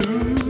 Ooh.